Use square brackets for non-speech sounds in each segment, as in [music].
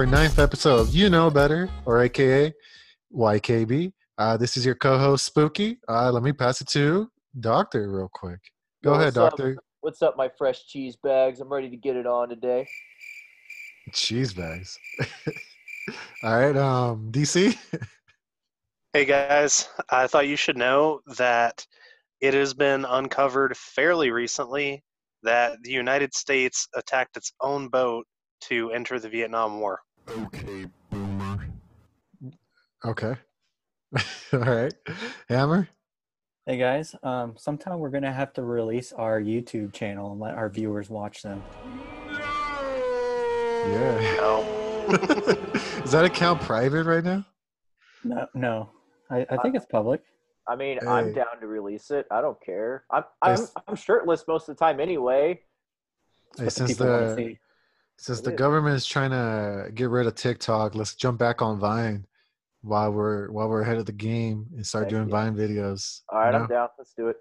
to our ninth episode of You Know Better, or AKA YKB. Uh, this is your co-host Spooky. Uh, let me pass it to Doctor real quick. Go Yo, ahead, up? Doctor. What's up, my fresh cheese bags? I'm ready to get it on today. Cheese bags. [laughs] All right, um, DC. [laughs] Hey guys, I thought you should know that it has been uncovered fairly recently that the United States attacked its own boat to enter the Vietnam War. Okay, boomer. okay. [laughs] All right, Hammer. Hey guys, um, sometime we're gonna have to release our YouTube channel and let our viewers watch them. Yeah. No. [laughs] is that account private right now? No, no, I, I think it's public. I mean, Hey. I'm down to release it. I don't care. I'm I'm, s- I'm shirtless most of the time anyway. Hey, What the since people wanna the see. since It the is. government is trying to get rid of TikTok, let's jump back on Vine while we're while we're ahead of the game and start Heck doing yeah. Vine videos. All right, you I'm down. Let's do it.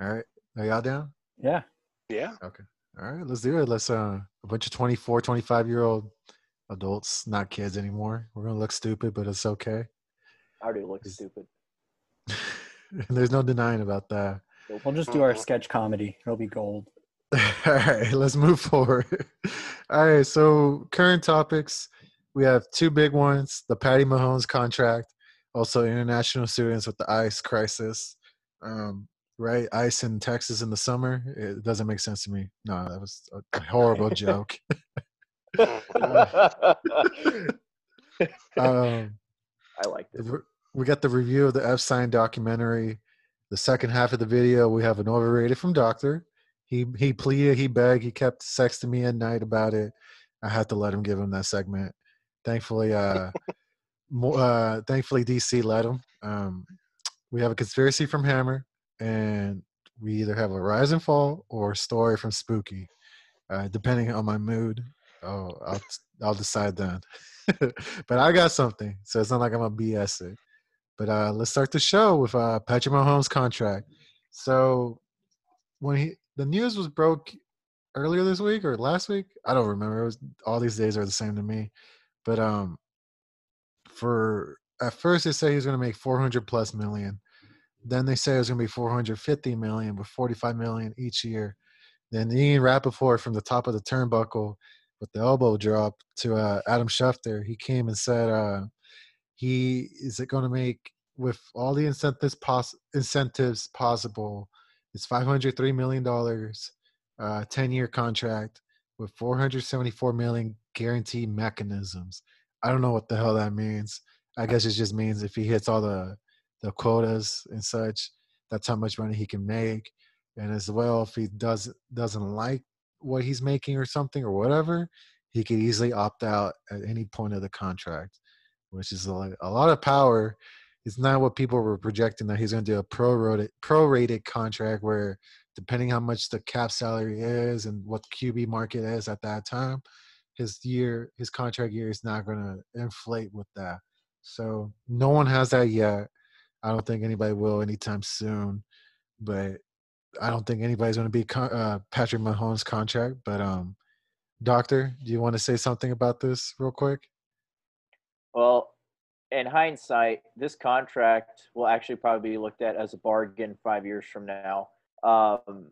All right, are y'all down? Yeah, Yeah. Okay. All right, let's do it. Let's uh a bunch of 24, 25 year old adults, not kids anymore. We're gonna look stupid, but it's okay. I already look Is- stupid. [laughs] There's no denying about that. we'll just do our sketch comedy. It'll be gold. All right, [laughs] let's move forward. [laughs] All right, so current topics. We have two big ones: the Patty Mahomes contract, also international students with the ICE crisis. Um, right, ICE in Texas in the summer. It doesn't make sense to me. No, that was a horrible [laughs] joke. Um, I like the this. we got the review of the Epstein documentary. The second half of the video, we have an overrated from Doctor. He he pleaded, he begged, he kept sexting me at night about it. I had to let him give him that segment. Thankfully, uh, mo- uh thankfully DC let him. Um, we have a conspiracy from Hammer, and we either have a rise and fall or a story from Spooky, uh, depending on my mood. Oh, I'll I'll decide then. [laughs] but I got something, so it's not like I'm a BS it. But uh, let's start the show with uh, Patrick Mahomes' contract. So when he the news was broke earlier this week or last week, I don't remember. Was all these days are the same to me. But um, for at first they say he's going to make 400 plus million. Then they say it was going to be 450 million, with 45 million each year. Then Ian Rapoport from the top of the turnbuckle with the elbow drop to uh, Adam Schefter, he came and said uh, he is it going to make with all the incentives pos- incentives possible. It's 503 million dollars, uh, 10 year contract with 474 million guarantee mechanisms. I don't know what the hell that means. I guess it just means if he hits all the the quotas and such, that's how much money he can make. And as well, if he does doesn't like what he's making or something or whatever, he could easily opt out at any point of the contract, which is a lot of power. It's not what people were projecting that he's going to do a prorated prorated contract where, depending how much the cap salary is and what QB market is at that time, his year his contract year is not going to inflate with that. So no one has that yet. I don't think anybody will anytime soon, but I don't think anybody's going to be uh, Patrick Mahomes' contract. But um, Doctor, do you want to say something about this real quick? Well, in hindsight, this contract will actually probably be looked at as a bargain five years from now. Um,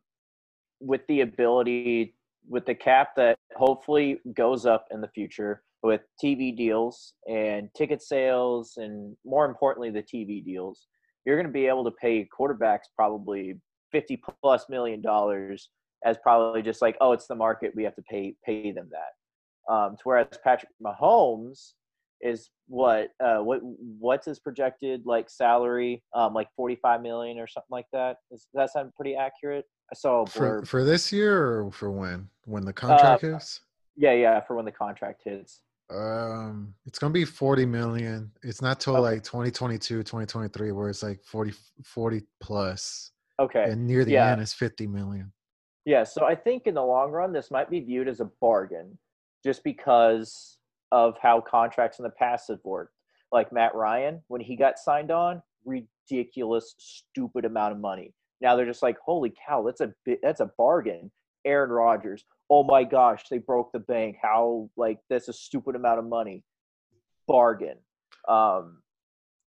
with the ability, with the cap that hopefully goes up in the future with TV deals and ticket sales, and more importantly, the TV deals, you're going to be able to pay quarterbacks probably 50 plus million dollars as probably just like, oh, it's the market, we have to pay pay them that. Um, to whereas Patrick Mahomes is what uh what what's his projected like salary um like 45 million or something like that Is, does that sound pretty accurate i saw a For for this year or for when? When the contract is? yeah yeah for when the contract hits Um, it's gonna be 40 million. It's not till Okay. like 2022, 2023, where it's like 40, 40 plus, okay and near the yeah. end is 50 million. yeah so i think in the long run this might be viewed as a bargain just because of how contracts in the past have worked like matt ryan when he got signed on ridiculous stupid amount of money now they're just like holy cow that's a bit that's a bargain Aaron Rodgers. Oh my gosh, they broke the bank. How like that's a stupid amount of money. Bargain. Um,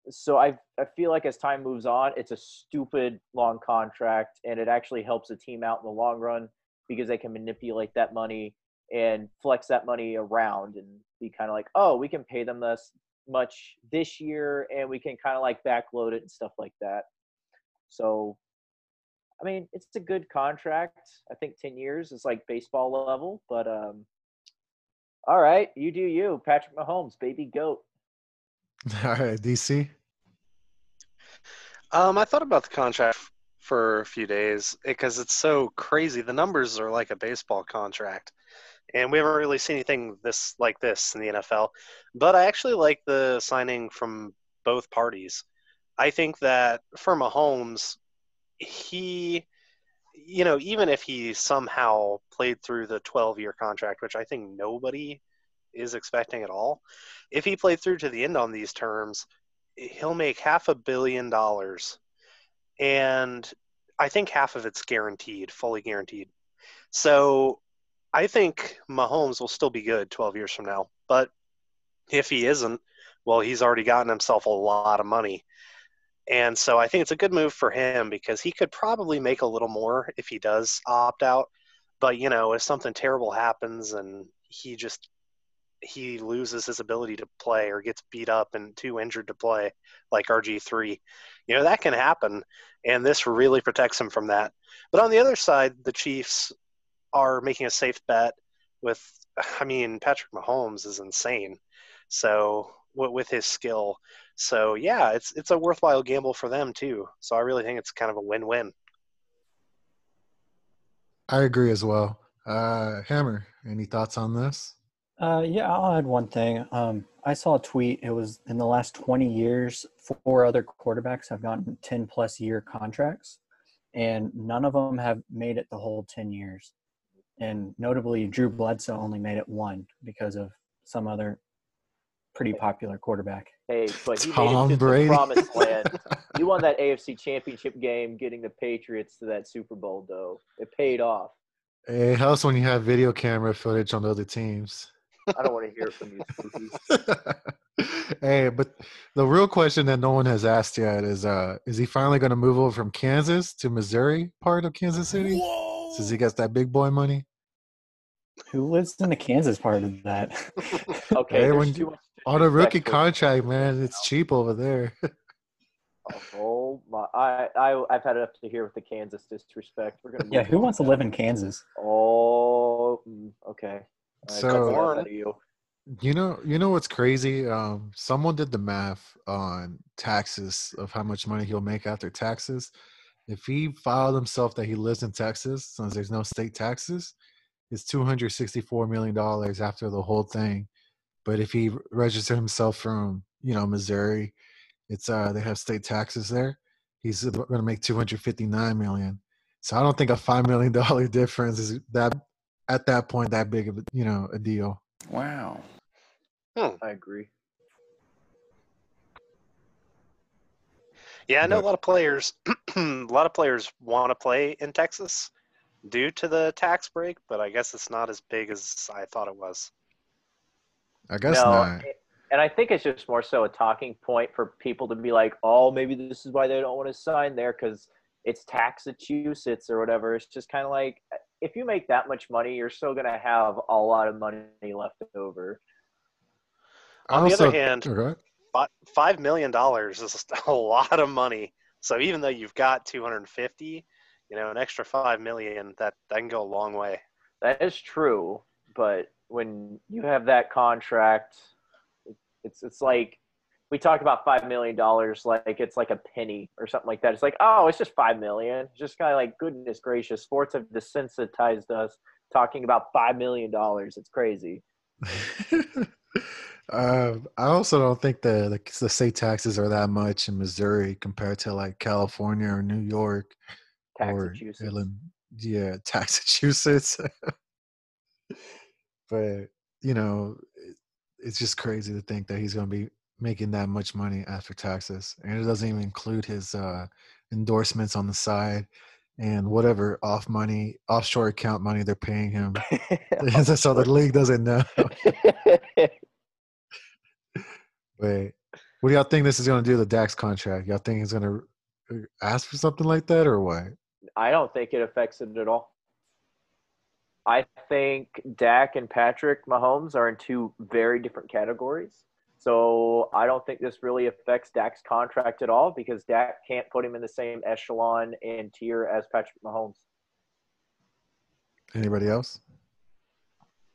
so I I feel like as time moves on, it's a stupid long contract, and it actually helps the team out in the long run because they can manipulate that money and flex that money around and be kind of like, oh, we can pay them this much this year, and we can kind of like backload it and stuff like that. So, I mean, it's a good contract. I think ten years is like baseball level, but um, all right, you do you, Patrick Mahomes, baby goat. [laughs] All right, DC. Um, I thought about the contract for a few days because it's so crazy. The numbers are like a baseball contract, and we haven't really seen anything this like this in the NFL. But I actually like the signing from both parties. I think that for Mahomes, he, you know, even if he somehow played through the 12-year contract, which I think nobody is expecting at all, if he played through to the end on these terms, he'll make half a billion dollars and i think half of it's guaranteed fully guaranteed so i think mahomes will still be good 12 years from now but if he isn't well he's already gotten himself a lot of money and so i think it's a good move for him because he could probably make a little more if he does opt out but you know if something terrible happens and he just he loses his ability to play or gets beat up and too injured to play, like RG3. You know, that can happen, and this really protects him from that. But on the other side, the Chiefs are making a safe bet with, [laughs] I mean, Patrick Mahomes is insane. So, with his skill. So, yeah, it's, it's a worthwhile gamble for them, too. So, I really think it's kind of a win win. I agree as well. Uh, Hammer, any thoughts on this? Uh, yeah, I'll add one thing. Um, I saw a tweet. It was in the last 20 years, four other quarterbacks have gotten 10 plus year contracts, and none of them have made it the whole 10 years. And notably, Drew Bledsoe only made it one because of some other pretty popular quarterback. Hey, but he Tom made it to Brady. the promised [laughs] land. You won that AFC Championship game, getting the Patriots to that Super Bowl, though. It paid off. It helps when you have video camera footage on the other teams. I don't want to hear from you, [laughs] hey, but the real question that no one has asked yet is: uh, Is he finally going to move over from Kansas to Missouri, part of Kansas City, since he gets that big boy money? Who lives in the Kansas part of that? [laughs] Okay, Hey, when too much On a rookie contract, man, it's cheap over there. Oh my! I I I've had enough to hear with the Kansas disrespect. We're gonna. yeah, who on. wants to live in Kansas? Oh, mm, okay. I cut So- the hell Warren. out of you. You know, you know what's crazy? Um, someone did the math on taxes of how much money he'll make after taxes. If he filed himself that he lives in Texas, since there's no state taxes, it's two hundred sixty-four million dollars after the whole thing. But if he registered himself from, you know, Missouri, it's uh they have state taxes there. He's going to make two hundred fifty-nine million. So I don't think a five million dollar [laughs] difference is that at that point that big of a you know a deal. Wow. I agree. Yeah, I know But- [clears throat] a lot of players. a lot of players want to play in Texas due to the tax break, but I guess it's not as big as I thought it was. I guess no, not. and I think it's just more so a talking point for people to be like, oh, maybe this is why they don't want to sign there because it's Taxachusetts or whatever. It's just kind of like if you make that much money, you're still gonna have a lot of money left over. I On the other hand, Oh, go ahead. Fi- Five million dollars is [laughs] a lot of money. So even though you've got 250, you know, an extra five million that that can go a long way. That is true, but when you have that contract, it's it's like we talk about five million dollars like it's like a penny or something like that. It's like oh, it's just five million. It's just kind of like goodness gracious, sports have desensitized us talking about five million dollars. It's crazy. [laughs] uh, I also don't think the, the the state taxes are that much in Missouri compared to like California or New York or. Illinois. Yeah, [laughs] Taxachusetts. but you know, it, it's just crazy to think that he's going to be making that much money after taxes, and it doesn't even include his uh, endorsements on the side. and whatever off money, offshore account money they're paying him. [laughs] [laughs] so the league doesn't know. Wait, what do y'all think this is going to do to the Dak's contract? Y'all think he's going to uh, ask for something like that or what? I don't think it affects it at all. I think Dak and Patrick Mahomes are in two very different categories. So I don't think this really affects Dak's contract at all because Dak can't put him in the same echelon and tier as Patrick Mahomes. Anybody else?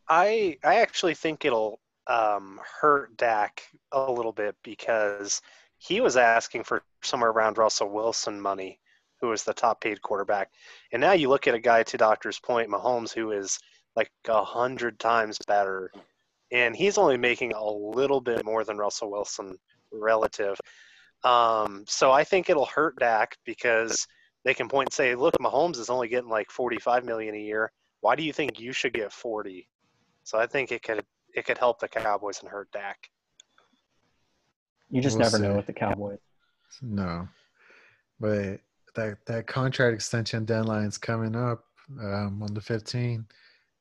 I I actually think it'll um, hurt Dak a little bit because he was asking for somewhere around Russell Wilson money, who was the top paid quarterback, and now you look at a guy to Doctor's point, Mahomes, who is like a hundred times better and he's only making a little bit more than Russell Wilson relative. Um, so I think it'll hurt Dak because they can point and say, "Look, Mahomes is only getting like 45 million a year. Why do you think you should get 40?" So I think it could it could help the Cowboys and hurt Dak. You just we'll never see. know with the Cowboys. No, but that that contract extension deadline is coming up um, on the 15th.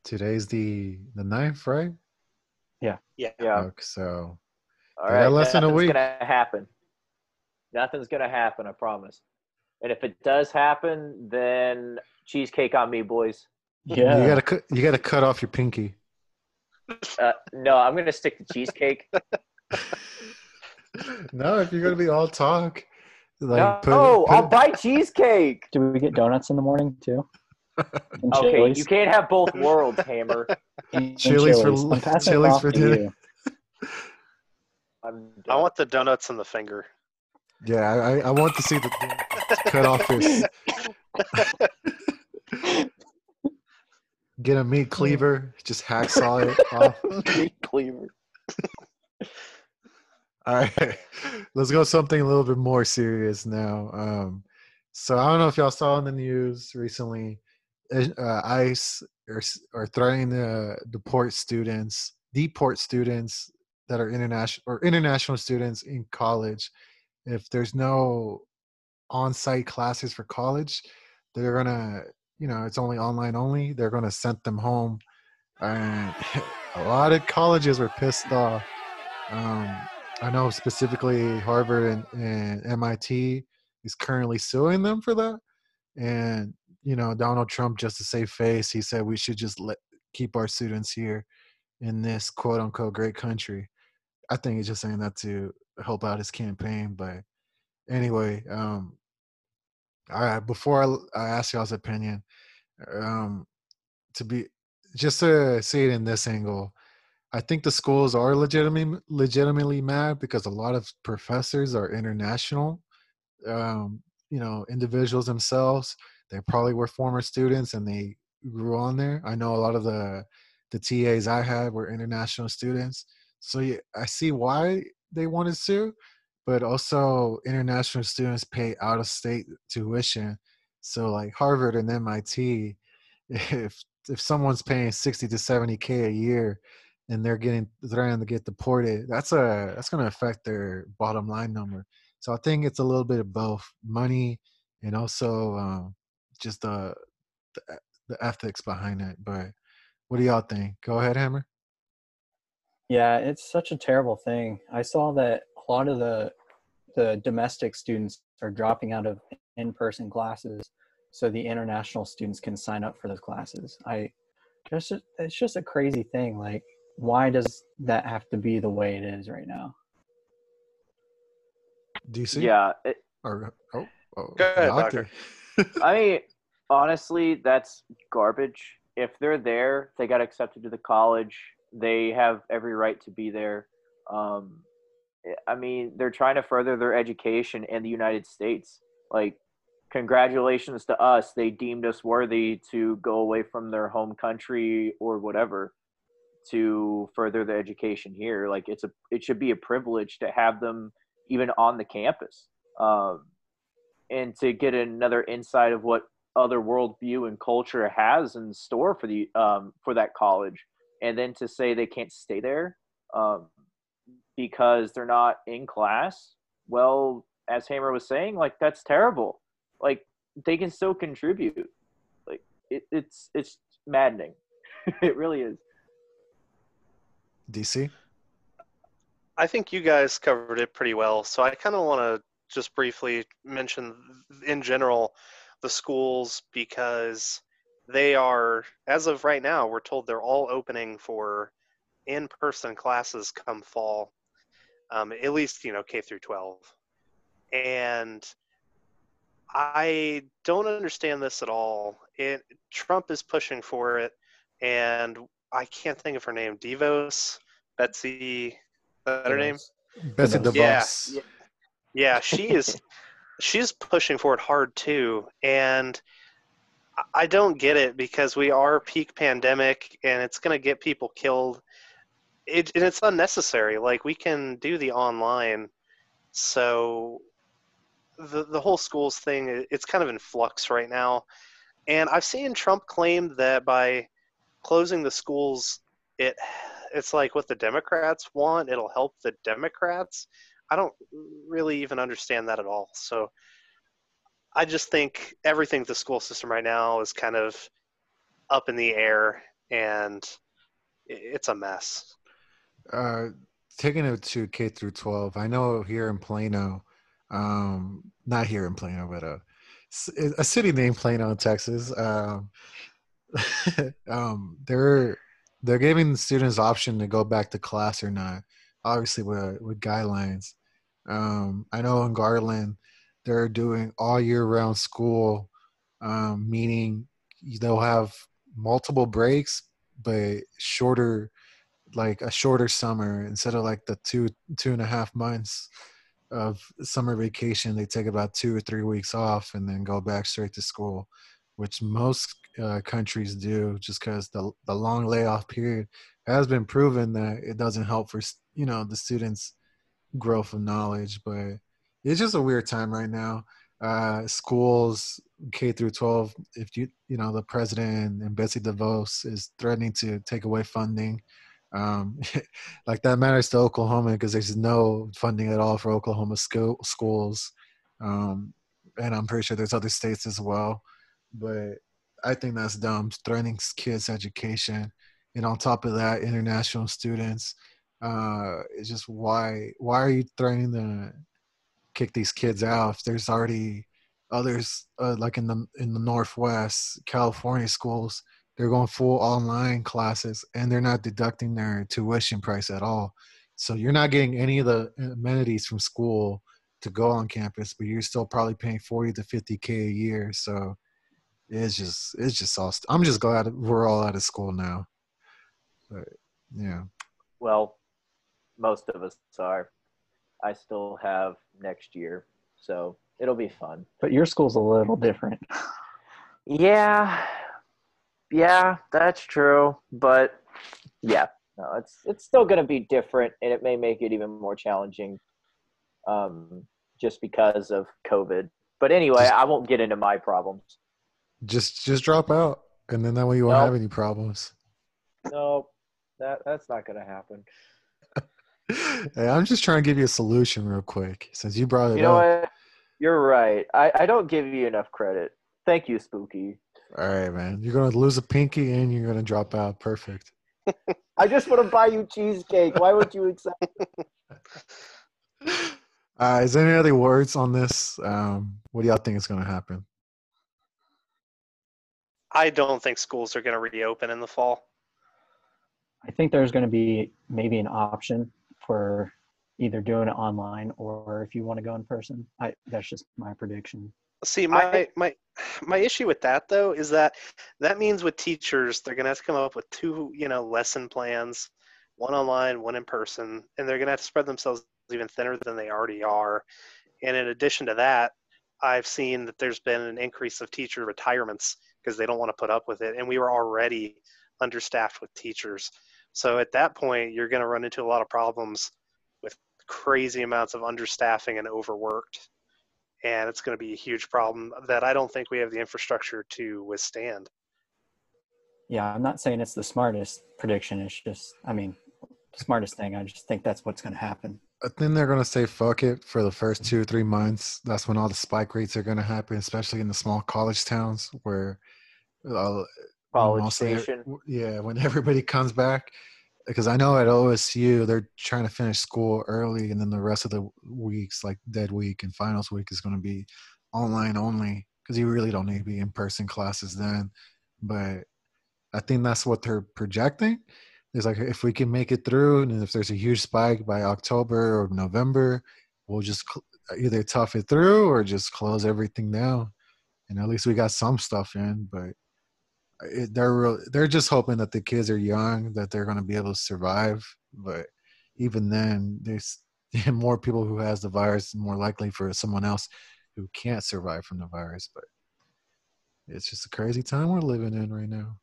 Today's the the 9th, right? Yeah. Yeah. Yeah. so all right, less than a week. gonna happen. Nothing's gonna happen, I promise. And if it does happen, then cheesecake on me, boys. Yeah. You gotta cut. You gotta cut off your pinky. Uh, no, I'm gonna stick to cheesecake. [laughs] no, if you're gonna be all talk, like no, put, oh, put, I'll buy cheesecake. Do we get donuts in the morning too? [laughs] okay, Chili's. you can't have both worlds, Hammer. [laughs] Chili's, for Chili's for dinner. I want the donuts and the finger. Yeah, I, I want to see the cut off his. Get a meat cleaver, just hacksaw it [laughs] off. meat cleaver. [laughs] All right, [laughs] let's go something a little bit more serious now. Um, so I don't know if y'all saw in the news recently uh, ICE are, are threatening to deport students, deport students that are international or international students in college. If there's no on-site classes for college, they're gonna, you know, it's only online only. They're gonna send them home, and [laughs] a lot of colleges were pissed off. Um, I know specifically Harvard and, and MIT is currently suing them for that, and you know Donald Trump just to save face, he said we should just let keep our students here in this quote unquote great country. I think he's just saying that to help out his campaign. But anyway, um, all right. Before I, I ask y'all's opinion, um, to be just to see it in this angle, I think the schools are legitimately legitimately mad because a lot of professors are international, um, you know, individuals themselves they probably were former students and they grew on there. I know a lot of the the TAs I had were international students, so yeah, I see why they want to but also international students pay out of state tuition. So like Harvard and MIT, [laughs] if if someone's paying sixty to seventy k a year and they're getting threatened to get deported, that's a that's going to affect their bottom line number. So I think it's a little bit of both money and also um, just the, the the ethics behind it. But what do y'all think? Go ahead, Hammer. Yeah, it's such a terrible thing. I saw that a lot of the the domestic students are dropping out of in-person classes so the international students can sign up for those classes. I just it's just a crazy thing. Like, why does that have to be the way it is right now? DC? Yeah. It, or oh, oh Go ahead, doctor. doctor. [laughs] I mean, honestly, that's garbage. If they're there, they got accepted to the college. They have every right to be there. Um, I mean, they're trying to further their education in the United States. Like, congratulations to us. They deemed us worthy to go away from their home country or whatever to further their education here. Like, it's a it should be a privilege to have them even on the campus. Um, and to get another insight of what other worldview and culture has in store for the um, for that college, and then to say they can't stay there um, because they're not in class. Well, as Hammer was saying, like that's terrible. Like they can still contribute. Like it, it's it's maddening. [laughs] it really is. DC. I think you guys covered it pretty well. So I kind of want to just briefly mention, in general, the schools because they are, as of right now, we're told they're all opening for in-person classes come fall, um, at least you know K through 12, and I don't understand this at all. It Trump is pushing for it, and I can't think of her name. DeVos, Betsy, that her name? Betsy The Yeah. DeVos. Yeah. Yeah, she is. [laughs] she's pushing for it hard too, and I- I don't get it because we are peak pandemic, and it's going to get people killed. It and it's unnecessary. Like we can do the online, so the the whole schools thing it's kind of in flux right now, and I've seen Trump claim that by closing the schools, it it's like what the Democrats want. It'll help the Democrats. I don't really even understand that at all. So I just think everything the school system right now is kind of up in the air and it's a mess. Uh, taking it to K through 12, I know here in Plano, um, not here in Plano, but a, a city named Plano, Texas. Um, [laughs] um, they're they're giving students option to go back to class or not, obviously with with guidelines. Um, I know in Garland, they're doing all year round school, um, meaning they'll have multiple breaks, but shorter like a shorter summer instead of like the two two and a half months of summer vacation they take about two or three weeks off and then go back straight to school which most uh, countries do just because the, the long layoff period has been proven that it doesn't help for you know the students growth of knowledge but it's just a weird time right now. Uh, schools k through 12 if you you know the president and betsy devos is threatening to take away funding um, [laughs] like that matters to Oklahoma because there's no funding at all for Oklahoma school, schools, um, and I'm pretty sure there's other states as well. But I think that's dumb, threatening kids' education, and on top of that, international students. Uh, it's just why why are you threatening to kick these kids out if there's already others uh, like in the in the Northwest California schools they're going full online classes and they're not deducting their tuition price at all so you're not getting any of the amenities from school to go on campus but you're still probably paying 40 to 50k a year so it's just it's just all i'm just glad we're all out of school now but yeah Well, most of us are. I still have next year, so it'll be fun. But your school's a little different. Yeah, yeah, that's true. But yeah, no, it's it's still going to be different, and it may make it even more challenging, um, just because of COVID. But anyway, Just- I won't get into my problems. just just drop out and then that way you won't No. have any problems No, that that's not going to happen. [laughs] hey, i'm just trying to give you a solution real quick since you brought it You know up what? You're right. I, I don't give you enough credit. Thank you, Spooky. All right man you're gonna lose a pinky and you're gonna drop out perfect [laughs] I just want to buy you cheesecake. Why would you accept? [laughs] Uh, is there any other words on this? Um, what do y'all think is going to happen? I don't think schools are going to reopen in the fall. I think there's going to be maybe an option for either doing it online or if you want to go in person. I that's just my prediction. See, my I- my my issue with that though is that that means with teachers they're gonna have to come up with two, you know, lesson plans, one online, one in person, and they're gonna have to spread themselves even thinner than they already are. And in addition to that, I've seen that there's been an increase of teacher retirements because they don't want to put up with it, and we were already understaffed with teachers. So at that point, you're gonna run into a lot of problems with crazy amounts of understaffing and overworked and it's going to be a huge problem that I don't think we have the infrastructure to withstand. Yeah, I'm not saying it's the smartest prediction. It's just, I mean, the smartest thing. I just think that's what's going to happen. I think they're gonna say fuck it for the first two or three months. That's when all the spike rates are gonna happen, especially in the small college towns where uh, College mostly- Station. Yeah, when [laughs] everybody comes back, because I know at OSU they're trying to finish school early, and then the rest of the weeks, like dead week and finals week, is going to be online only because you really don't need to be in person classes then. But I think that's what they're projecting. It's like if we can make it through, and if there's a huge spike by October or November, we'll just either tough it through or just close everything down. And at least we got some stuff in, but they're real, they're just hoping that the kids are young that they're going to be able to survive but even then there's [laughs] more people who has the virus more likely for someone else who can't survive from the virus but it's just a crazy time we're living in right now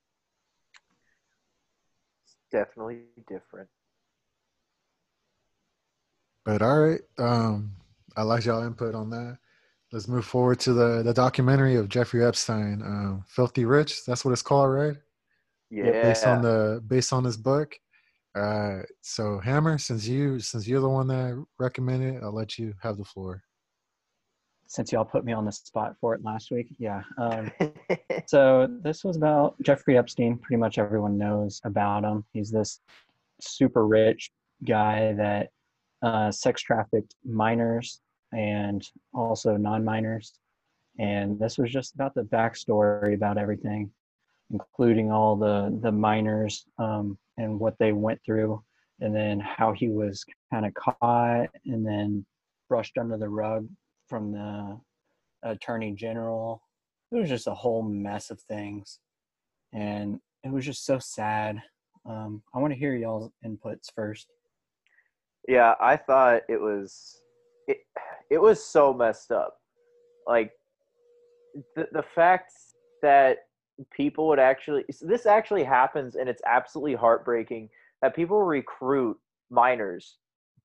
It's Definitely different. but all right um i like y'all input on that let's move forward to the the documentary of jeffrey epstein um filthy rich that's what it's called right Yeah. based on the based on this book. Uh, so Hammer, since you since you're the one that recommended, I'll let you have the floor. Since y'all put me on the spot for it last week, yeah. Um, [laughs] so this was about Jeffrey Epstein. Pretty much everyone knows about him. He's this super rich guy that uh, sex trafficked minors and also non-minors. And this was just about the backstory about everything, including all the the minors um, and what they went through, and then how he was kind of caught and then brushed under the rug from the attorney general. It was just a whole mess of things, and it was just so sad. Um, I want to hear y'all's inputs first. Yeah, I thought it was it, it was so messed up. Like the the fact that people would actually this actually happens and it's absolutely heartbreaking that people recruit minors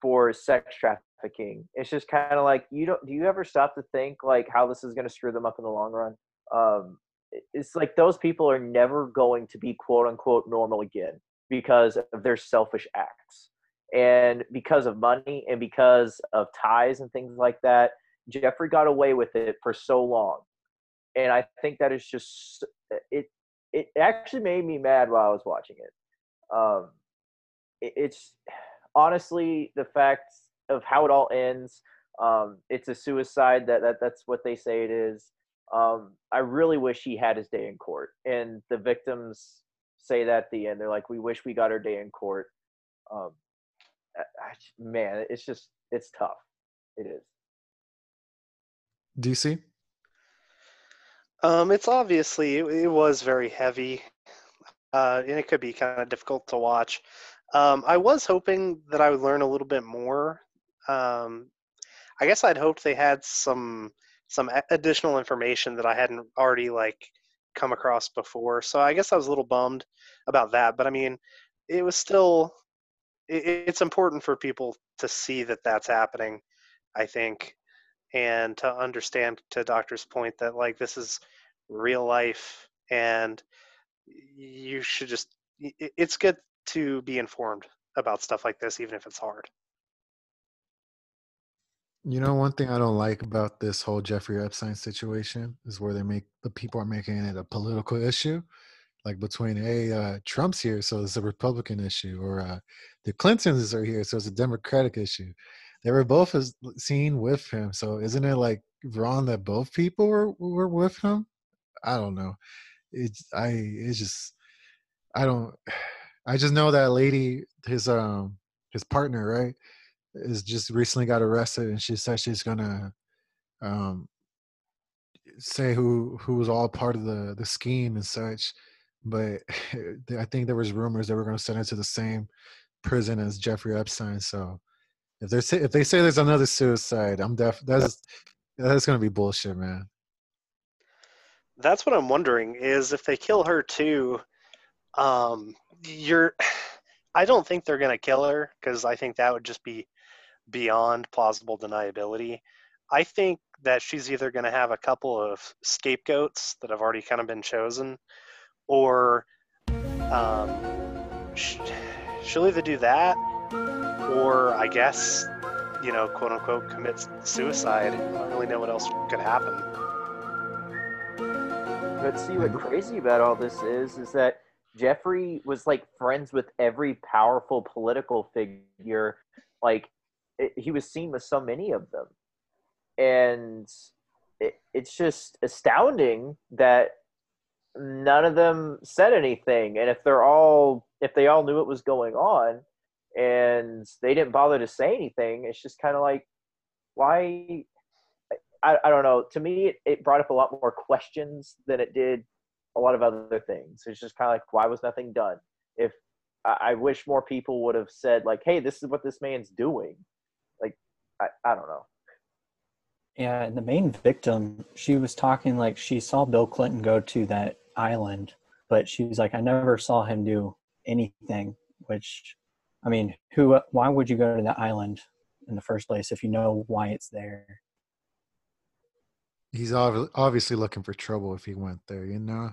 for sex trafficking. It's just kind of like you don't do you ever stop to think like how this is going to screw them up in the long run? Um it's like those people are never going to be quote unquote normal again because of their selfish acts and because of money and because of ties and things like that jeffrey got away with it for so long. And i think that is just it it actually made me mad while i was watching it. Um it, it's honestly the fact of how it all ends um it's a suicide that, that that's what they say it is. Um i really wish he had his day in court. And the victims say that at the end they're like we wish we got our day in court. Um man, it's just it's tough. It is. DC. Um, it's obviously it, it was very heavy, uh, and it could be kind of difficult to watch. Um, I was hoping that I would learn a little bit more. Um, I guess I'd hoped they had some some additional information that I hadn't already like come across before. So I guess I was a little bummed about that. But I mean, it was still it, it's important for people to see that that's happening. I think and to understand to doctor's point that like this is real life and you should just i- i- it's good to be informed about stuff like this even if it's hard You know, one thing I don't like about this whole Jeffrey Epstein situation is where they make the people are making it a political issue, like between hey, uh, Trump's here, so it's a Republican issue, or uh, the Clintons are here, so it's a Democratic issue. They were both seen with him, so isn't it like wrong that both people were were with him? I don't know. It's I it's just I don't [sighs] I just know that lady his um his partner right is just recently got arrested and she said she's gonna um say who who was all part of the the scheme and such but [laughs] i think there was rumors they were going to send it to the same prison as jeffrey epstein so if they say if they say there's another suicide i'm def that's that's going to be bullshit man. That's what i'm wondering is if they kill her too um you're i don't think they're going to kill her because i think that would just be beyond plausible deniability. I think that she's either going to have a couple of scapegoats that have already kind of been chosen or um, sh- she'll either do that or i guess you know, quote unquote, commits suicide. I don't really know what else could happen. But see, what crazy about all this is, is that Jeffrey was like friends with every powerful political figure. Like, it, he was seen with so many of them, and it, it's just astounding that none of them said anything. And if they're all, if they all knew what was going on, and they didn't bother to say anything, it's just kind of like, why? I, I don't know. To me, it, it brought up a lot more questions than it did a lot of other things. It's just kind of like, why was nothing done? If I, I wish more people would have said, like, hey, this is what this man's doing. Like, I, I don't know. Yeah, and the main victim, she was talking like she saw Bill Clinton go to that island, but she was like, I never saw him do anything. Which, I mean, who? Why would you go to that island in the first place if you know why it's there? He's obvi- obviously looking for trouble if he went there. You know,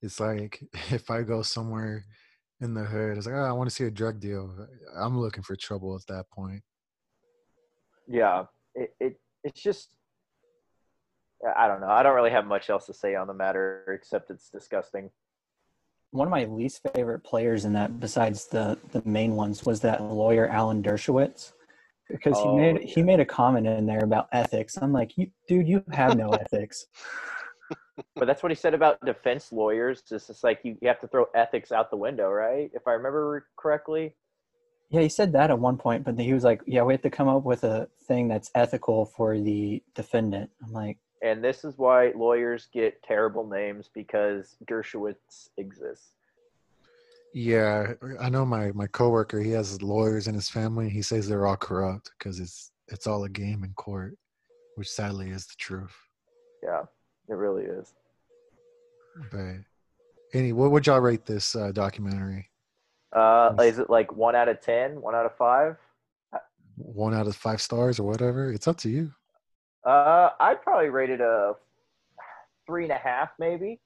it's like [laughs] if I go somewhere in the hood, it's like, oh, I want to see a drug deal. I'm looking for trouble at that point. Yeah, it, it it's just I don't know. I don't really have much else to say on the matter except it's disgusting. One of my least favorite players in that, besides the the main ones, was that lawyer Alan Dershowitz, because Oh, he made yeah. he made a comment in there about ethics. I'm like, you, dude, you have no [laughs] ethics. But that's what he said about defense lawyers. It's just like you, you have to throw ethics out the window, right? If I remember correctly. Yeah, he said that at one point, but then he was like, "Yeah, we have to come up with a thing that's ethical for the defendant." I'm like, And this is why lawyers get terrible names because Dershowitz exists. Yeah, I know my my coworker. He has lawyers in his family. He says they're all corrupt because it's it's all a game in court, which sadly is the truth. Yeah, it really is. But any, what would y'all rate this uh, documentary? Uh, is it like one out of ten? One out of five? One out of five stars or whatever? It's up to you. Uh, I'd probably rate it a three and a half, maybe.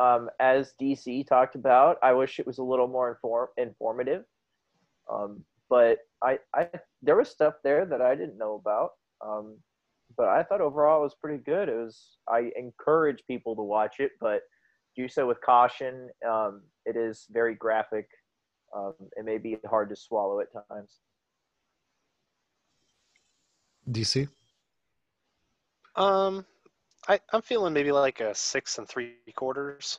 Um, as DC talked about, I wish it was a little more inform- informative. Um, but I, I, there was stuff there that I didn't know about. Um, but I thought overall it was pretty good. It was. I encourage people to watch it, but do so with caution. Um, it is very graphic. Um, it may be hard to swallow at times. DC. Um, I, I'm feeling maybe like a six and three quarters.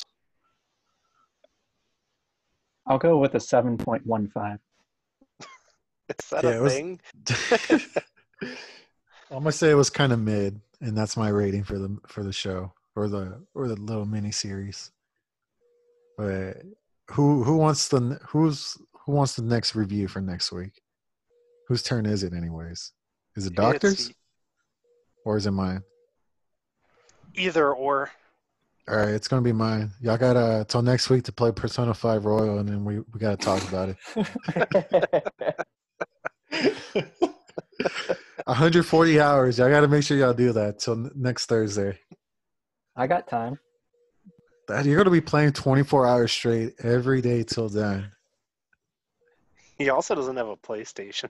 I'll go with a seven point one five. [laughs] Is that Yeah, a was- thing? [laughs] I'm gonna say it was kind of mid, and that's my rating for the for the show or the or the little mini series. But who who wants the who's who wants the next review for next week? Whose turn is it, anyways? Is it It's doctors or is it mine? Either or. All right, it's gonna be mine. Y'all got uh till next week to play Persona Five Royal, and then we we gotta talk about it. [laughs] 140 hours. Y'all gotta make sure y'all do that till next Thursday. I got time. That you're gonna be playing 24 hours straight every day till then. He also doesn't have a PlayStation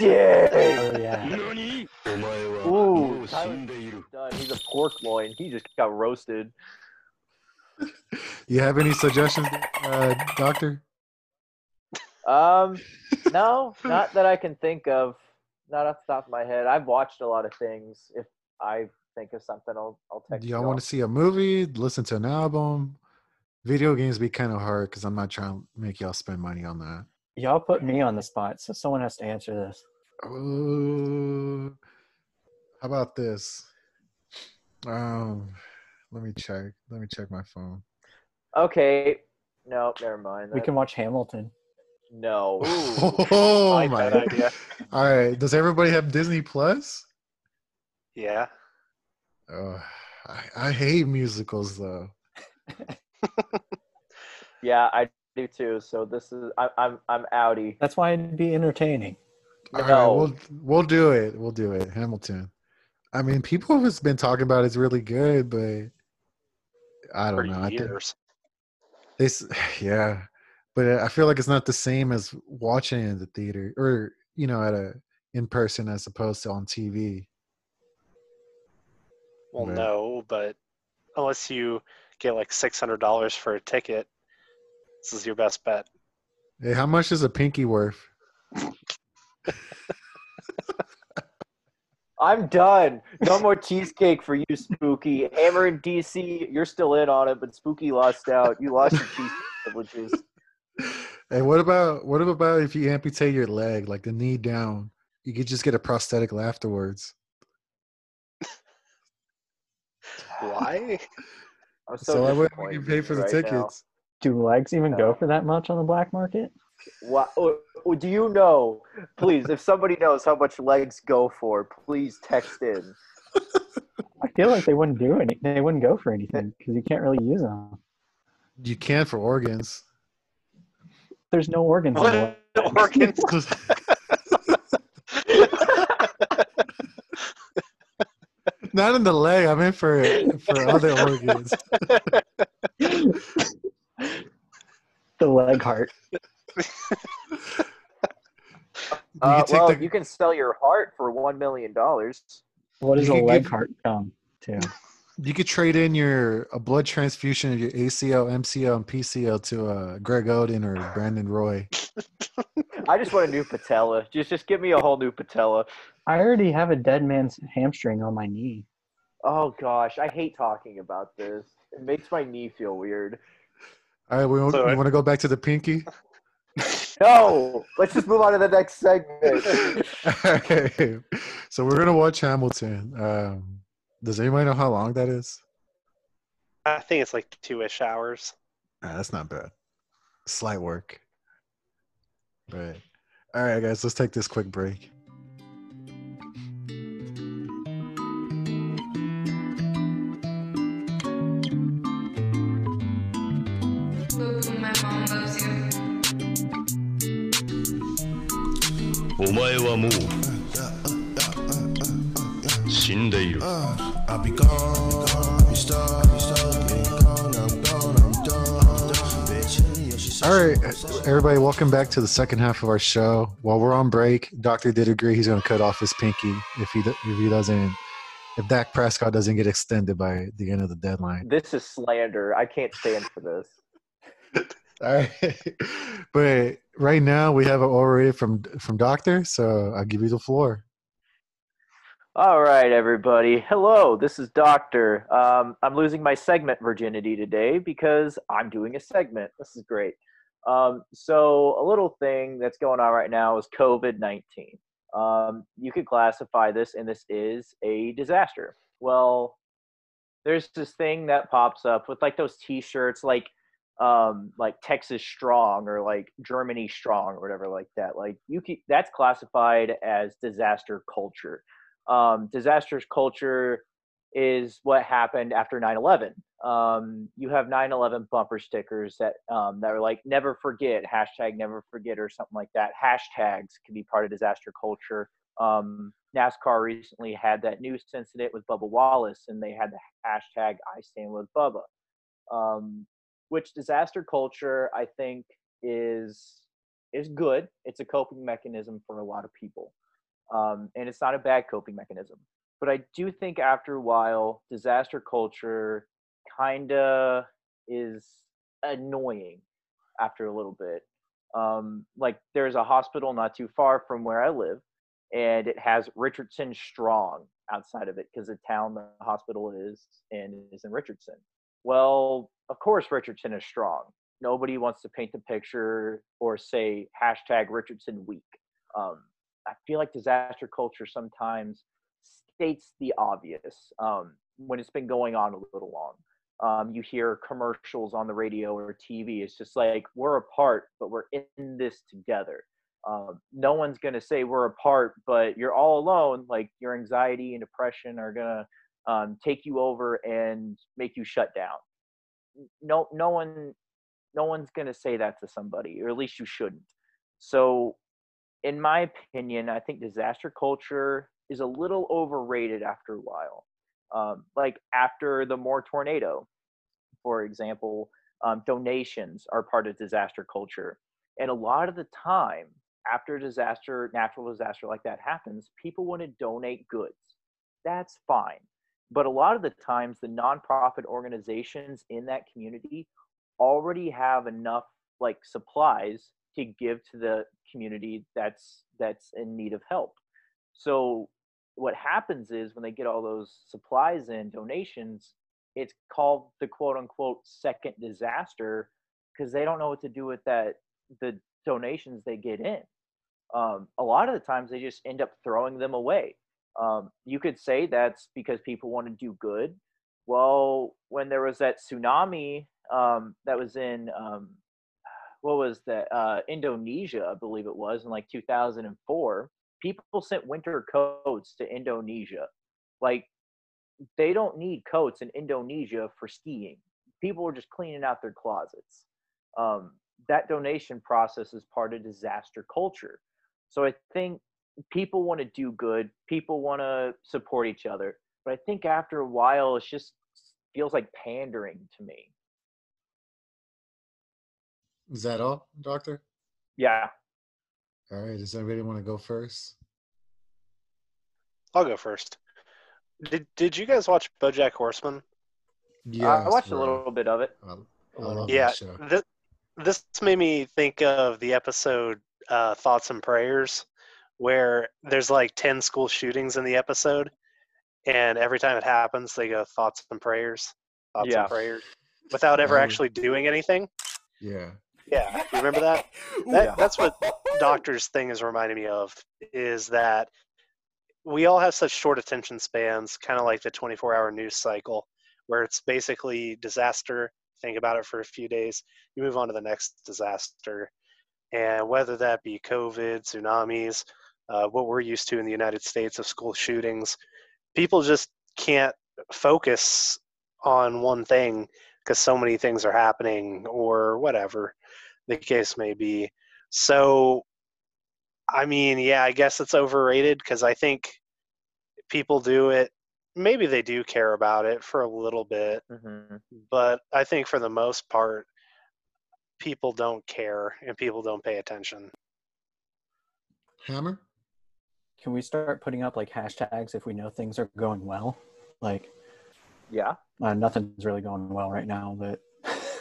yeah. Oh, yeah. Ooh, he's a pork loin. He just got roasted. You have any suggestions, uh, Doctor? Um, [laughs] no, not that I can think of. Not off the top of my head. I've watched a lot of things. If I think of something, I'll I'll text. Do y'all want to see a movie? Listen to an album? Video games be kind of hard because I'm not trying to make y'all spend money on that. Y'all put me on the spot, so someone has to answer this. Uh, how about this? Um, let me check. Let me check my phone. Okay. No, never mind. We can watch Hamilton. No. [laughs] Oh like my! that idea. [laughs] All right. Does everybody have Disney Plus? Yeah. Oh, I, I hate musicals though. [laughs] Yeah, I do too. So this is I, I'm I'm outie. That's why it'd be entertaining. All right, we'll we'll do it. We'll do it. Hamilton. I mean, people have been talking about it's really good, but I don't know. I think years. this, [sighs] yeah, but I feel like it's not the same as watching in the theater or you know at a in person as opposed to on TV. Well, Right. no, but unless you get like six hundred dollars for a ticket, this is your best bet. Hey, how much is a pinky worth? I'm done. No more cheesecake for you, Spooky. Hammer in DC, you're still in on it, but Spooky lost out. You lost your cheesecake privileges. Hey, what about what about if you amputate your leg, like the knee down? You could just get a prosthetic afterwards. Why? [laughs] I'm So, so, I wouldn't disappointed even pay for the right now. tickets. Do legs even go for that much on the black market? Wha- oh, oh, do you know? Please, if somebody knows how much legs go for, please text in. I feel like they wouldn't do any. They wouldn't go for anything because you can't really use them. You can for organs. There's no organs. in the What organs? [laughs] [laughs] Not in the leg. I meant for for other organs. [laughs] the leg heart. [laughs] You Uh, well, the- you can sell your heart for one million dollars. What does a leg give- heart come to? You could trade in your a blood transfusion of your ACL, MCL, and PCL to uh, Greg Oden or Brandon Roy. I just want a new patella. Just, just give me a whole new patella. I already have a dead man's hamstring on my knee. Oh gosh, I hate talking about this. It makes my knee feel weird. All right, we, want So we want to go back to the pinky. [laughs] No, let's just move on to the next segment. [laughs] Okay. So we're gonna watch Hamilton. Um, does anybody know how long that is? I think it's like two-ish hours. Ah, that's not bad. Slight work. Right. All right, guys. Let's take this quick break. お前はもう死んでいる I'll be gone, I'll be stuck, I'll be stuck, ain't gone, I'm gone, I'm done. Bitch, yeah, she said All she right, wants us- everybody. Welcome back to the second half of our show. While we're on break, Doctor did agree he's gonna cut off his pinky if he do- if he doesn't if Dak Prescott doesn't get extended by the end of the deadline. This is slander. I can't stand for this. [laughs] All right, [laughs] but right now we have an orator from from Doctor, so I'll give you the floor. All right, everybody. Hello, this is Doctor. Um, I'm losing my segment virginity today because I'm doing a segment. This is great. Um, so, a little thing that's going on right now is COVID 19. Um, you could classify this, and this is a disaster. Well, there's this thing that pops up with like those t shirts, like um like Texas strong or like Germany strong or whatever like that like you can that's classified as disaster culture. Um, culture is what happened after 9-11 um, you have 9-11 bumper stickers that um, that are like never forget hashtag never forget or something like that. Hashtags can be part of disaster culture. Um, nascar recently had that news incident with bubba wallace and they had the hashtag i stand with bubba. Um, which disaster culture i think is is good it's a coping mechanism for a lot of people um, and it's not a bad coping mechanism. But I do think after a while, disaster culture kind of is annoying after a little bit. Um, like there's a hospital not too far from where I live, and it has Richardson Strong outside of it because the town the hospital is in is in Richardson. Well, of course Richardson is strong. Nobody wants to paint the picture or say hashtag Richardson weak. Um, I feel like disaster culture sometimes states the obvious um, when it's been going on a little long. Um, you hear commercials on the radio or TV. It's just like we're apart, but we're in this together. Um, no one's gonna say we're apart, but you're all alone. Like your anxiety and depression are gonna um, take you over and make you shut down. No, no one, no one's gonna say that to somebody, or at least you shouldn't. So in my opinion, I think disaster culture is a little overrated after a while. Um, like after the Moore tornado, for example, um, donations are part of disaster culture. And a lot of the time, after a disaster, natural disaster like that happens, people want to donate goods. That's fine. But a lot of the times, the nonprofit organizations in that community already have enough like supplies to give to the community that's that's in need of help. So what happens is when they get all those supplies and donations, it's called the quote unquote second disaster because they don't know what to do with that the donations they get in. Um, a lot of the times they just end up throwing them away. Um, you could say that's because people want to do good. Well, when there was that tsunami um, that was in um, what was that uh, Indonesia, I believe it was in like 2004. People sent winter coats to Indonesia. Like they don't need coats in Indonesia for skiing. People are just cleaning out their closets. Um, that donation process is part of disaster culture. So I think people want to do good. People want to support each other. But I think after a while, it just feels like pandering to me. Is that all, Doctor? Yeah. All right. Does anybody want to go first? I'll go first. Did Did you guys watch BoJack Horseman? Yeah, I watched a little bit of it. I, I love yeah, that show. this, this made me think of the episode uh, "Thoughts and Prayers," where there's like ten school shootings in the episode, and every time it happens, they go "Thoughts and Prayers," "Thoughts Yeah. and Prayers," without ever Oh. actually doing anything. Yeah. Yeah, you remember that? [laughs] that That's what [laughs] Doctor's thing is reminding me of. Is that we all have such short attention spans, kind of like the 24-hour news cycle, where it's basically disaster. Think about it for a few days, you move on to the next disaster, and whether that be COVID, tsunamis, uh, what we're used to in the United States of school shootings, people just can't focus on one thing because so many things are happening or whatever the case may be. So, I mean, yeah, I guess it's overrated because I think people do it. Maybe they do care about it for a little bit, hmm but I think for the most part, people don't care and people don't pay attention. Hammer? Can we start putting up like hashtags if we know things are going well? Like Yeah. uh, nothing's really going well right now, but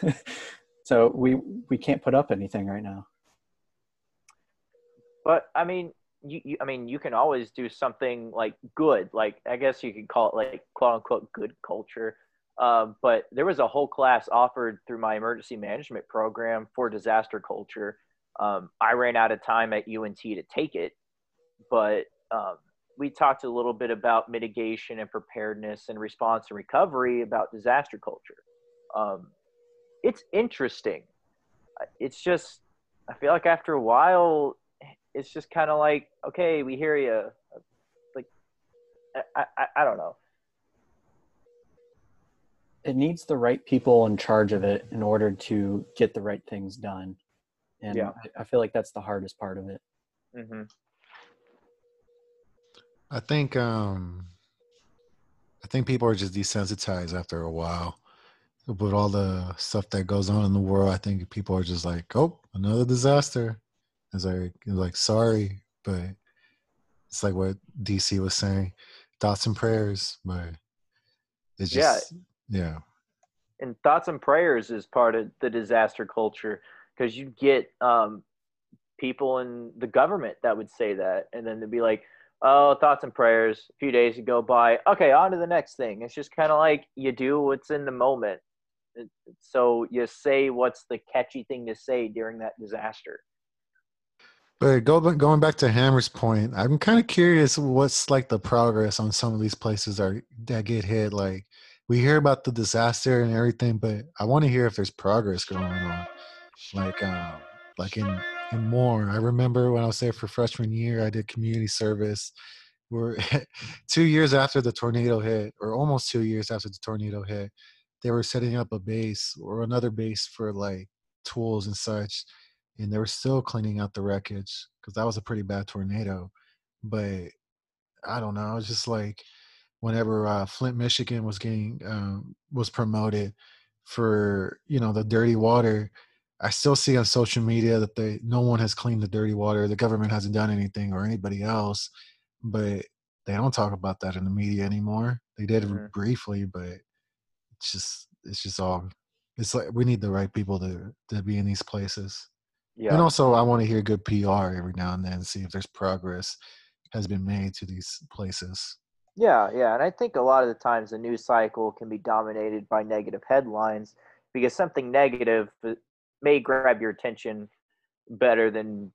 [laughs] so we we can't put up anything right now. But I mean, you, you I mean, you can always do something like good. Like I guess you could call it like quote unquote good culture. Uh, but there was a whole class offered through my emergency management program for disaster culture. Um, I ran out of time at UNT to take it, but um, we talked a little bit about mitigation and preparedness and response and recovery about disaster culture. Um, it's interesting. It's just, I feel like after a while, it's just kind of like, okay, we hear you. Like, I, I, I don't know. It needs the right people in charge of it in order to get the right things done. And Yeah. I, feel like that's the hardest part of it. hmm I think um I think people are just desensitized after a while. With all the stuff that goes on in the world, I think people are just like, "Oh, another disaster." It's like, it's like sorry, but it's like what DC was saying, thoughts and prayers, but it's Yeah. just yeah. and thoughts and prayers is part of the disaster culture because you get um, people in the government that would say that and then they'd be like oh thoughts and prayers a few days go by okay on to the next thing it's just kind of like you do what's in the moment so you say what's the catchy thing to say during that disaster But go going back to Hammer's point, I'm kind of curious what's like the progress on some of these places are that get hit. Like we hear about the disaster and everything, but I want to hear if there's progress going on. Like um, like in in Moore. I remember when I was there for freshman year, I did community service. We're [laughs] two years after the tornado hit, or almost two years after the tornado hit, they were setting up a base or another base for like tools and such and they were still cleaning out the wreckage because that was a pretty bad tornado. But I don't know. It's just like whenever uh, Flint, Michigan was getting um, was promoted for you know the dirty water, I still see on social media that they no one has cleaned the dirty water. The government hasn't done anything or anybody else, but they don't talk about that in the media anymore. They did Mhm. briefly, but it's just it's just all it's like we need the right people to to be in these places. Yeah. And also I want to hear good PR every now and then, see if there's progress has been made to these places. Yeah, yeah, and I think a lot of the times the news cycle can be dominated by negative headlines because something negative uh, may grab your attention better than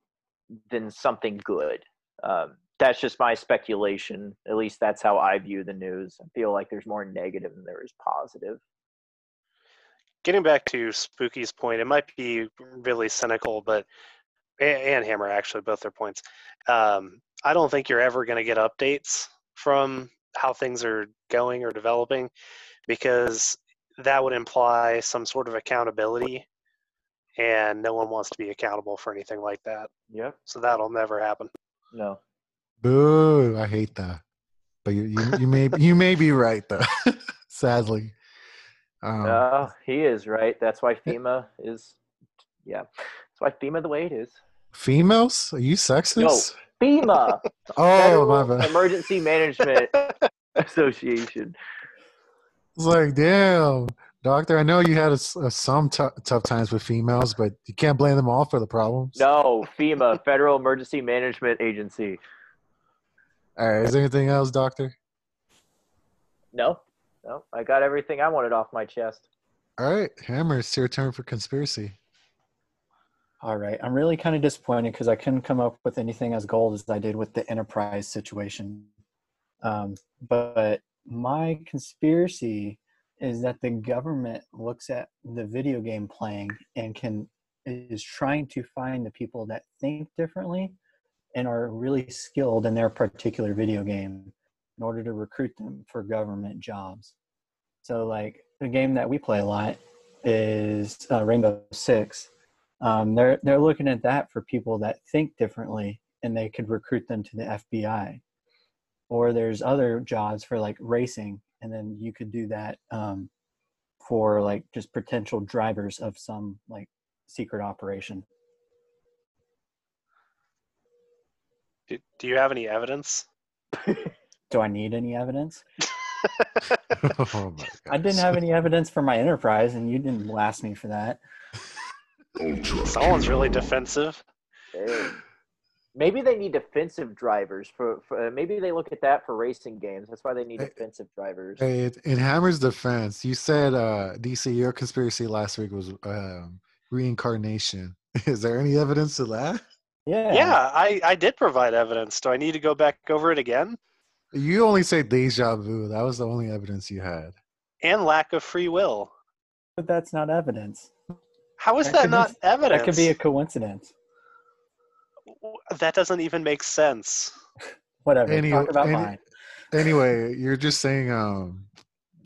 than something good. Um, that's just my speculation. At least that's how I view the news. I feel like there's more negative than there is positive. Getting back to Spooky's point, it might be really cynical, but and Hammer actually both their points. Um, I don't think you're ever going to get updates from how things are going or developing because that would imply some sort of accountability and no one wants to be accountable for anything like that Yep. so that'll never happen No. Boo! I hate that. But you you, you may you may be right though. [laughs] Sadly. Um, Uh, he is right. That's why FEMA is. Yeah. That's why FEMA the way it is. females? Are you sexist? No, FEMA. [laughs] oh my Federal bad. Emergency Management [laughs] Association. It's like, damn, doctor. I know you had a s- uh, some tou- tough times with females, but you can't blame them all for the problems. No, FEMA, [laughs] Federal Emergency Management Agency. All right. Is there anything else, doctor? No, no, I got everything I wanted off my chest. All right, Hammer. It's your turn for conspiracy. All right. I'm really kind of disappointed because I couldn't come up with anything as gold as I did with the enterprise situation. Um, but my conspiracy is that the government looks at the video game playing and can is trying to find the people that think differently and are really skilled in their particular video game in order to recruit them for government jobs. So, like the game that we play a lot is uh, Rainbow Six um, they're they're looking at that for people that think differently and they could recruit them to the FBI. Or there's other jobs for like racing, and then you could do that um, for like just potential drivers of some like secret operation. do, do you have any evidence [laughs] Do I need any evidence? [laughs] oh my I didn't have any evidence for my enterprise, and you didn't blast me for that. someone's really defensive Hey. Maybe they need defensive drivers for, for. uh, Maybe they look at that for racing games. That's why they need Hey, defensive drivers. Hey, in Hammer's defense, you said uh, DC your conspiracy last week was um, reincarnation. [laughs] Is there any evidence to that? Yeah. yeah I, I did provide evidence do i need to go back over it again You only say deja vu. That was the only evidence you had. and lack of free will But that's not evidence. how is That that, could be- not evidence That could be a coincidence. That doesn't even make sense [laughs] Whatever. Any- Talk about any- mine. Anyway, [laughs] you're just saying um,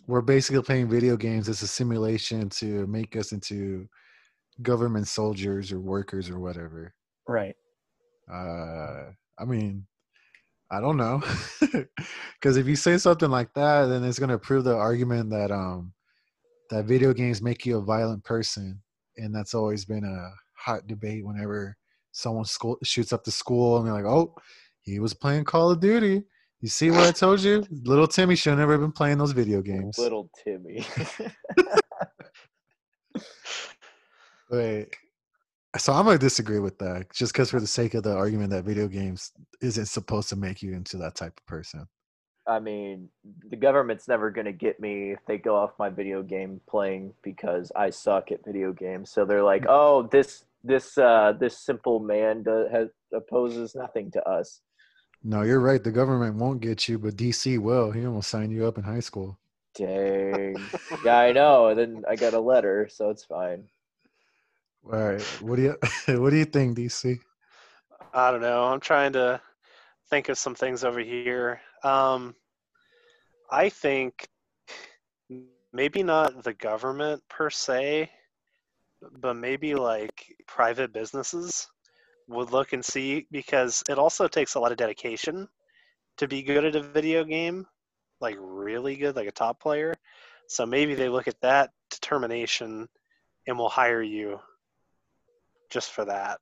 we're basically playing video games as a simulation to make us into government soldiers or workers or whatever. Right. Uh, I mean, I don't know, [laughs] because if you say something like that, then it's gonna prove the argument that um that video games make you a violent person, and that's always been a hot debate whenever someone school shoots up the school and they're like, "Oh, he was playing Call of Duty." You see what I told you? Little Timmy should have never been playing those video games. Little Timmy. [laughs] Wait. So I'm gonna disagree with that, just because for the sake of the argument that video games isn't supposed to make you into that type of person. I mean, the government's never going to get me if they go off my video game playing because I suck at video games. So they're like, mm. "Oh, this this uh this simple man does, has opposes nothing to us." No, you're right. The government won't get you, but DC will. He almost signed you up in high school. Dang. yeah, I know. And then I got a letter, so it's fine. All right. What do you [laughs] What do you think, DC? I don't know. I'm trying to think of some things over here. Um, I think maybe not the government per se, but maybe like private businesses would look and see because it also takes a lot of dedication to be good at a video game, like really good, like a top player. So maybe they look at that determination and will hire you just for that.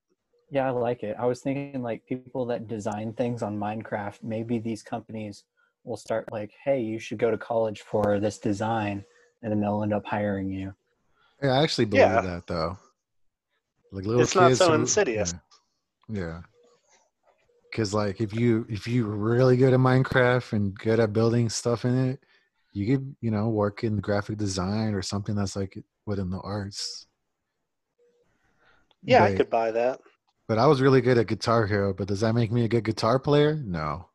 Yeah, I like it. I was thinking like people that design things on Minecraft, maybe these companies will start like, hey, you should go to college for this design, and then they'll end up hiring you. Yeah, I actually believe Yeah. that though. Like little It's not so who- insidious. Yeah. Yeah. Cause like if you if you're really good at Minecraft and good at building stuff in it, you could you know work in graphic design or something that's like within the arts. Yeah, I could buy that. But I was really good at Guitar Hero. But does that make me a good guitar player? No.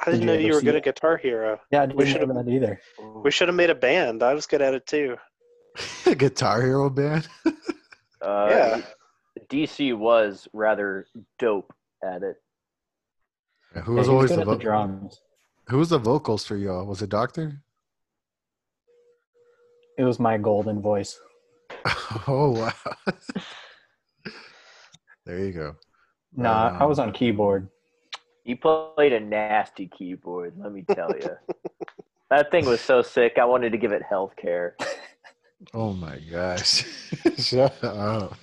I didn't you know ever you were good it? at Guitar Hero. Yeah, I We didn't should've- that either. We should have made a band. I was good at it too. [laughs] A Guitar Hero band. [laughs] Uh, Yeah. DC was rather dope at it. Yeah, who was he was always good the, at the drums. who was the vocals for y'all? Was it Doctor? It was my golden voice. [laughs] oh wow. there you go. Nah, I was Um, on keyboard. He played a nasty keyboard, let me tell you. [laughs] that thing was so sick. I wanted to give it health care. [laughs] Oh my gosh. [laughs] Shut up.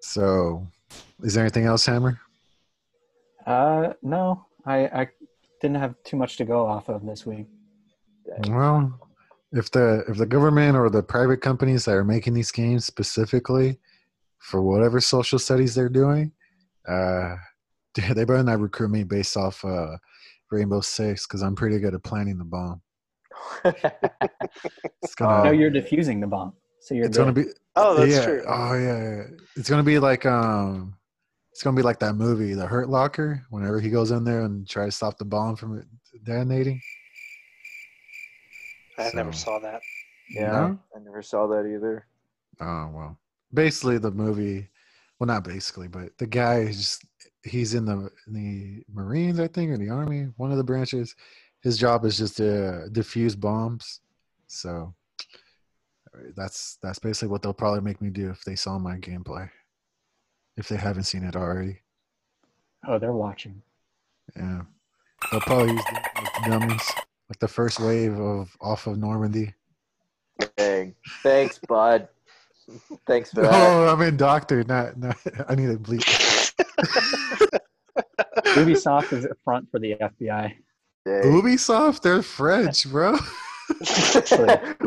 so, is there anything else, Hammer? Uh, no, I I didn't have too much to go off of this week. Well, if the if the government or the private companies that are making these games specifically for whatever social studies they're doing, uh, [laughs] they better not recruit me based off uh, Rainbow Six because I'm pretty good at planning the bomb. [laughs] It's gonna no, you're defusing the bomb, so you're it's gonna be Oh, that's yeah. true. Oh yeah, yeah. It's gonna be like um, it's gonna be like that movie, The Hurt Locker. Whenever he goes in there and tries to stop the bomb from detonating. I never saw that. yeah, No? I never saw that either. Oh well, basically the movie. Well, not basically, but the guy is just he's in the in the Marines, I think, or the Army, one of the branches. His job is just to defuse bombs. So that's that's basically what they'll probably make me do if they saw my gameplay. If they haven't seen it already. Oh, they're watching. Yeah. They'll probably use the, like dummies, like the first wave of off of Normandy. Dang. Thanks, bud. [laughs] Thanks for that. Oh, I'm in doctor, not, not [laughs] I need to bleep. [laughs] Ubisoft is a front for the FBI. Dang. Ubisoft, they're French, bro.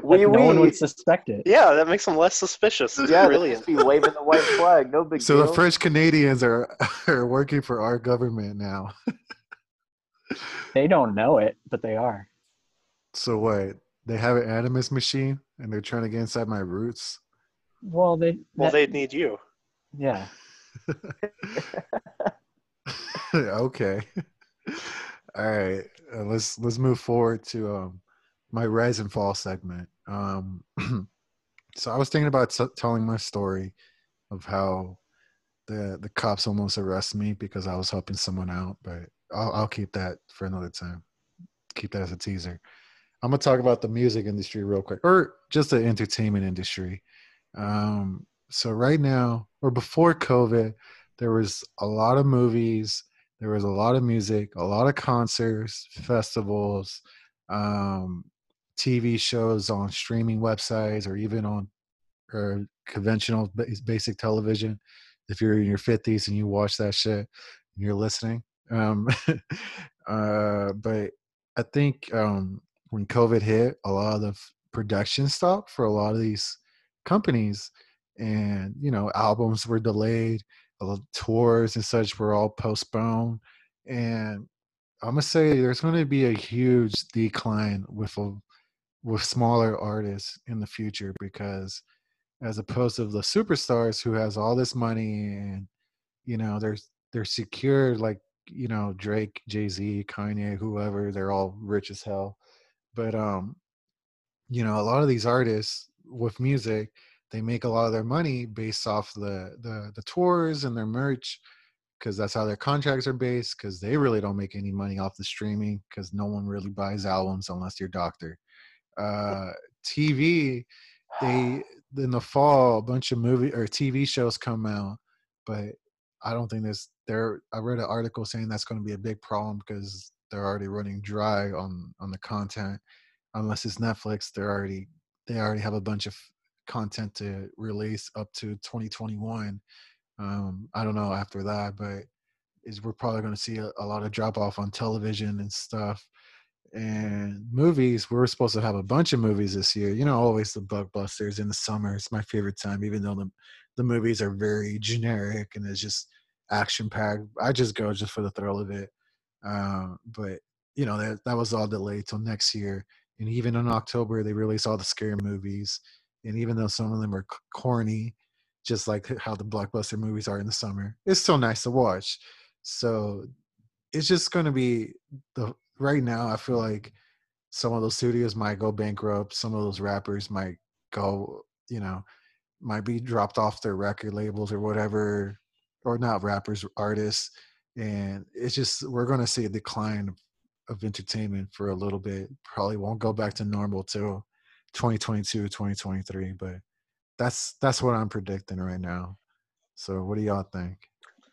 we, Like, no one would suspect it. Yeah, that makes them less suspicious. It's Yeah, they brilliant. just be waving the white flag. No big So deal. the French Canadians are are working for our government now. They don't know it, but they are. So what? They have an animus machine and they're trying to get inside my roots. Well, they. Well, that- they'd need you. Yeah. [laughs] okay. All right. Uh, let's let's move forward to um my rise and fall segment. Um [clears throat] so I was thinking about t- telling my story of how the the cops almost arrest me because I was helping someone out, but I'll I'll keep that for another time. Keep that as a teaser. I'm gonna talk about the music industry real quick, or just the entertainment industry. Um, so right now, or before COVID, there was a lot of movies, there was a lot of music, a lot of concerts, festivals, um, TV shows on streaming websites, or even on or conventional basic television. If you're in your 50s and you watch that shit, and you're listening. Um, [laughs] uh, but I think um, when COVID hit, a lot of the production stopped for a lot of these companies, and you know, albums were delayed, tours and such were all postponed, and I'm gonna say there's to be a huge decline with a, with smaller artists in the future because as opposed to the superstars who has all this money and you know they're they're secure like you know Drake, Jay Z, Kanye, whoever they're all rich as hell, but um you know a lot of these artists with music they make a lot of their money based off the the, the tours and their merch because that's how their contracts are based because they really don't make any money off the streaming because no one really buys albums unless you're doctor. Uh tv they in the fall a bunch of movie or tv shows come out but i don't think there's there i read an article saying that's going to be a big problem because they're already running dry on on the content. Unless it's netflix they're already they already have a bunch of content to release up to 2021. Um, I don't know after that, but is we're probably going to see a, a lot of drop off on television and stuff. And movies, we are supposed to have a bunch of movies this year. You know, always the blockbusters in the summer. It's my favorite time, even though the the movies are very generic and it's just action packed. I just go just for the thrill of it. Uh, but you know that that was all delayed till next year. And even in October, they release all the scary movies. And even though some of them are corny, just like how the blockbuster movies are in the summer, it's still nice to watch. So it's just going to be the right now. I feel like some of those studios might go bankrupt. Some of those rappers might go, you know, might be dropped off their record labels or whatever, or not rappers, artists. And it's just we're going to see a decline of, entertainment for a little bit. Probably won't go back to normal till 2022, 2023. But that's that's what I'm predicting right now. So what do y'all think?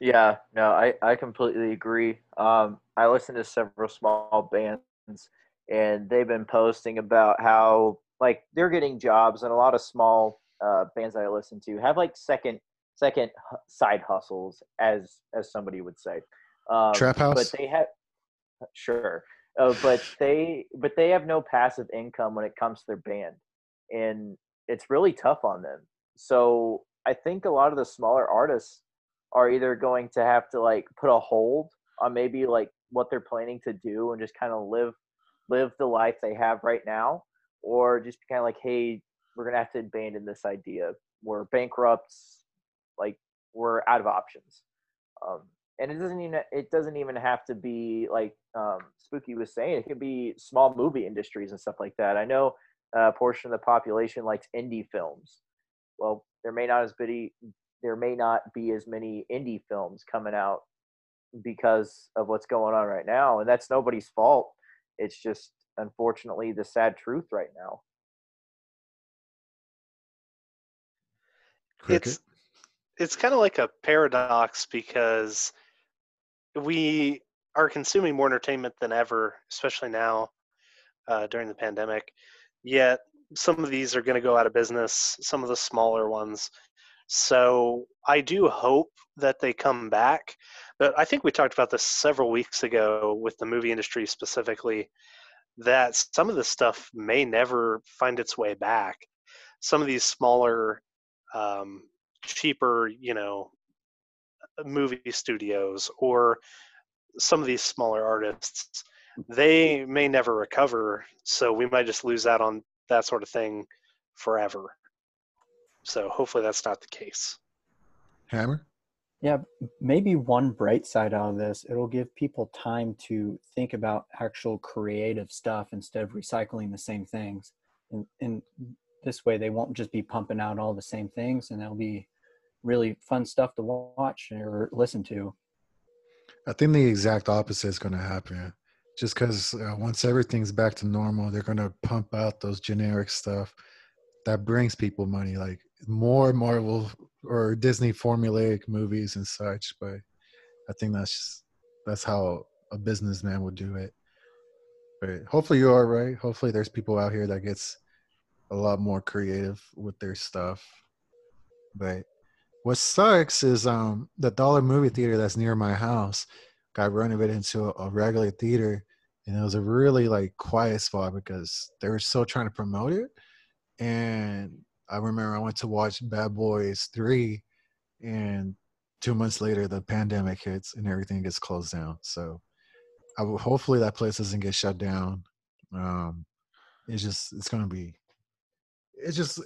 Yeah, no, I, I completely agree. Um, I listen to several small bands, and they've been posting about how like they're getting jobs, and a lot of small uh, bands that I listen to have like second second side hustles, as as somebody would say. Um, Trap house? but they have sure, uh, but they but they have no passive income when it comes to their band, and it's really tough on them. So I think a lot of the smaller artists are either going to have to like put a hold on maybe like what they're planning to do and just kind of live live the life they have right now or just kind of like hey we're gonna have to abandon this idea. We're bankrupts like we're out of options. Um, and it doesn't even it doesn't even have to be like um, spooky was saying it could be small movie industries and stuff like that. I know a portion of the population likes indie films. Well there may not as many there may not be as many indie films coming out because of what's going on right now and that's nobody's fault. It's just unfortunately the sad truth right now. Cricket? It's it's kind of like a paradox because we are consuming more entertainment than ever, especially now uh, during the pandemic. Yet some of these are going to go out of business. Some of the smaller ones. So I do hope that they come back. But I think we talked about this several weeks ago with the movie industry specifically. That some of this stuff may never find its way back. Some of these smaller um, cheaper, you know, movie studios or some of these smaller artists, they may never recover. So we might just lose out on that sort of thing forever. So hopefully that's not the case. Hammer? Yeah, maybe one bright side out of this, it'll give people time to think about actual creative stuff instead of recycling the same things. And, and this way, they won't just be pumping out all the same things, and they'll be really fun stuff to watch or listen to. I think the exact opposite is going to happen. Just because uh, once everything's back to normal, they're going to pump out those generic stuff that brings people money, like more Marvel or Disney formulaic movies and such. But I think that's just, that's how a businessman would do it. But hopefully you are right. Hopefully there's people out here that gets a lot more creative with their stuff. But what sucks is um the dollar movie theater that's near my house got renovated into a, a regular theater and it was a really like quiet spot because they were still trying to promote it. And i remember i went to watch bad boys 3 and two months later the pandemic hits and everything gets closed down. So I will, hopefully that place doesn't get shut down. Um it's just it's gonna be it's just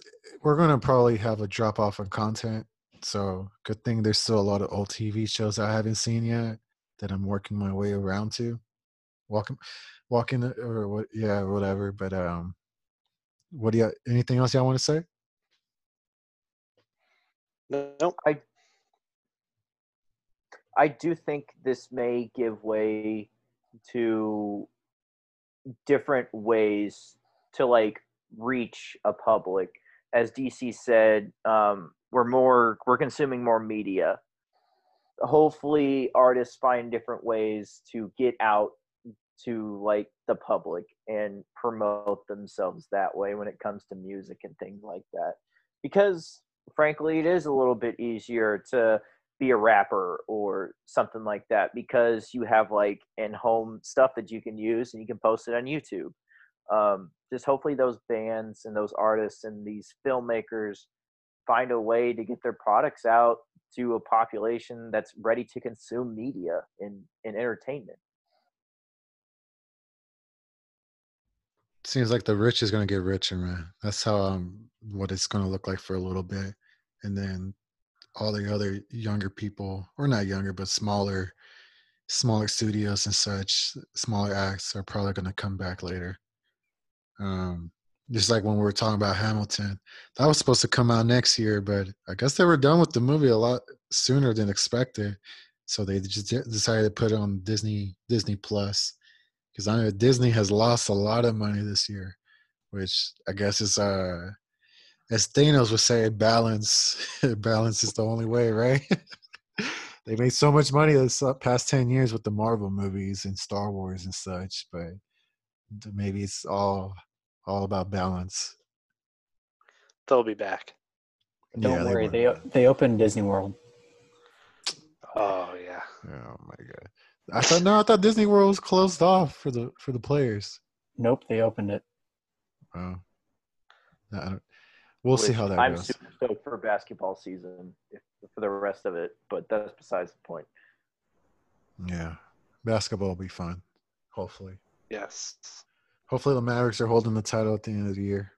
we're gonna probably have a drop off in content so good thing there's still a lot of old TV shows I haven't seen yet that I'm working my way around to. Walking, walking, or what? Yeah, whatever. But um, what do you? Anything else y'all want to say? No, I I do think this may give way to different ways to like reach a public. As DC said, um, we're more we're consuming more media. Hopefully, artists find different ways to get out to like the public and promote themselves that way when it comes to music and things like that because frankly it is a little bit easier to be a rapper or something like that because you have like in home stuff that you can use and you can post it on YouTube. Um, just hopefully those bands and those artists and these filmmakers find a way to get their products out to a population that's ready to consume media and, and entertainment. Seems like the rich is gonna get richer, man. That's how um what it's gonna look like for a little bit, and then all the other younger people, or not younger, but smaller, smaller studios and such, smaller acts are probably gonna come back later. Um, just like when we were talking about Hamilton, that was supposed to come out next year, but I guess they were done with the movie a lot sooner than expected, so they just decided to put it on Disney Disney Plus because I know Disney has lost a lot of money this year, which I guess is uh as Thanos would say, balance [laughs] balance is the only way, right? [laughs] they made so much money this uh, past ten years with the Marvel movies and Star Wars and such, but maybe it's all all about balance. They'll be back. Don't Yeah, worry, will. they they opened Disney World. Oh yeah. Oh my god! I thought no, I thought Disney World was closed off for the for the players. Nope, they opened it. Oh, I don't, we'll see how that goes. I'm goes. super stoked for basketball season if, for the rest of it, but that's besides the point. Yeah, basketball will be fun. Hopefully, Yes. Hopefully the Mavericks are holding the title at the end of the year.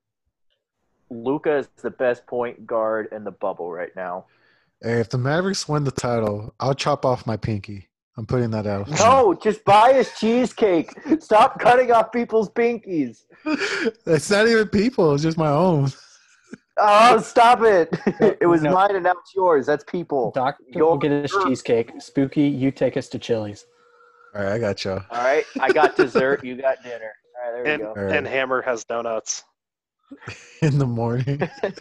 Luka is the best point guard in the bubble right now. Hey, if the Mavericks win the title, I'll chop off my pinky. I'm putting that out. No, just buy us cheesecake. Stop cutting off people's pinkies. [laughs] it's not even people. It's just my own. Oh, stop it. [laughs] it was No. mine and now it's yours. That's people. Doctor Go- will get us cheesecake. Spooky, you take us to Chili's. All right, I got y'all. All right. I got dessert. You got dinner. All right, there And you go. All right. and Hammer has donuts. [laughs] in the morning. [laughs] [laughs]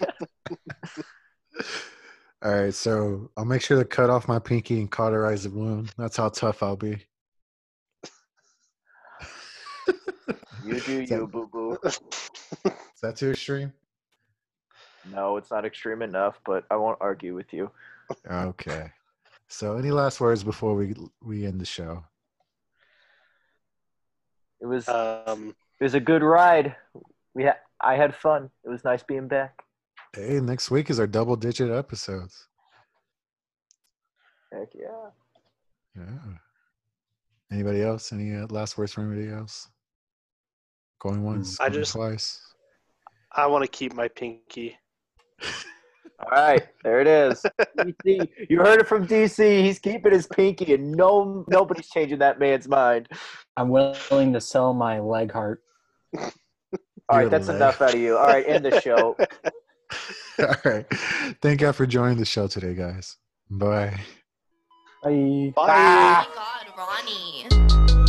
All right, so I'll make sure to cut off my pinky and cauterize the wound. That's how tough I'll be. You do you, boo boo. Is that too extreme? No, it's not extreme enough, but I won't argue with you. Okay. So, any last words before we we end the show? It was Um, it was a good ride. We had I had fun. It was nice being back. Hey, next week is our double digit episodes. Heck yeah. Yeah. Anybody else? Any uh, last words from anybody else? Going once, I going just- twice. I want to keep my pinky. [laughs] All right, there it is. [laughs] DC, you heard it from DC. He's keeping his pinky, and no nobody's changing that man's mind. I'm willing to sell my leg heart. All right, that's leg. enough out of you. All right, end the show. [laughs] All right. Thank God for joining the show today, guys. Bye. Bye. Bye. Ah. Oh my god, Ronnie.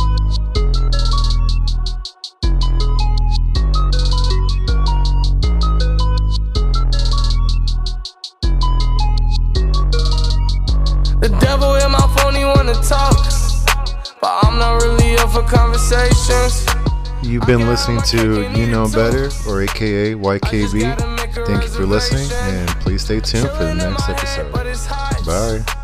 The devil in my phone, he wanna talk. But I'm not really up for conversations. You've been listening to You Know Better, or AKA YKB. Thank you for listening, and please stay tuned for the next episode. But it's hot. Bye.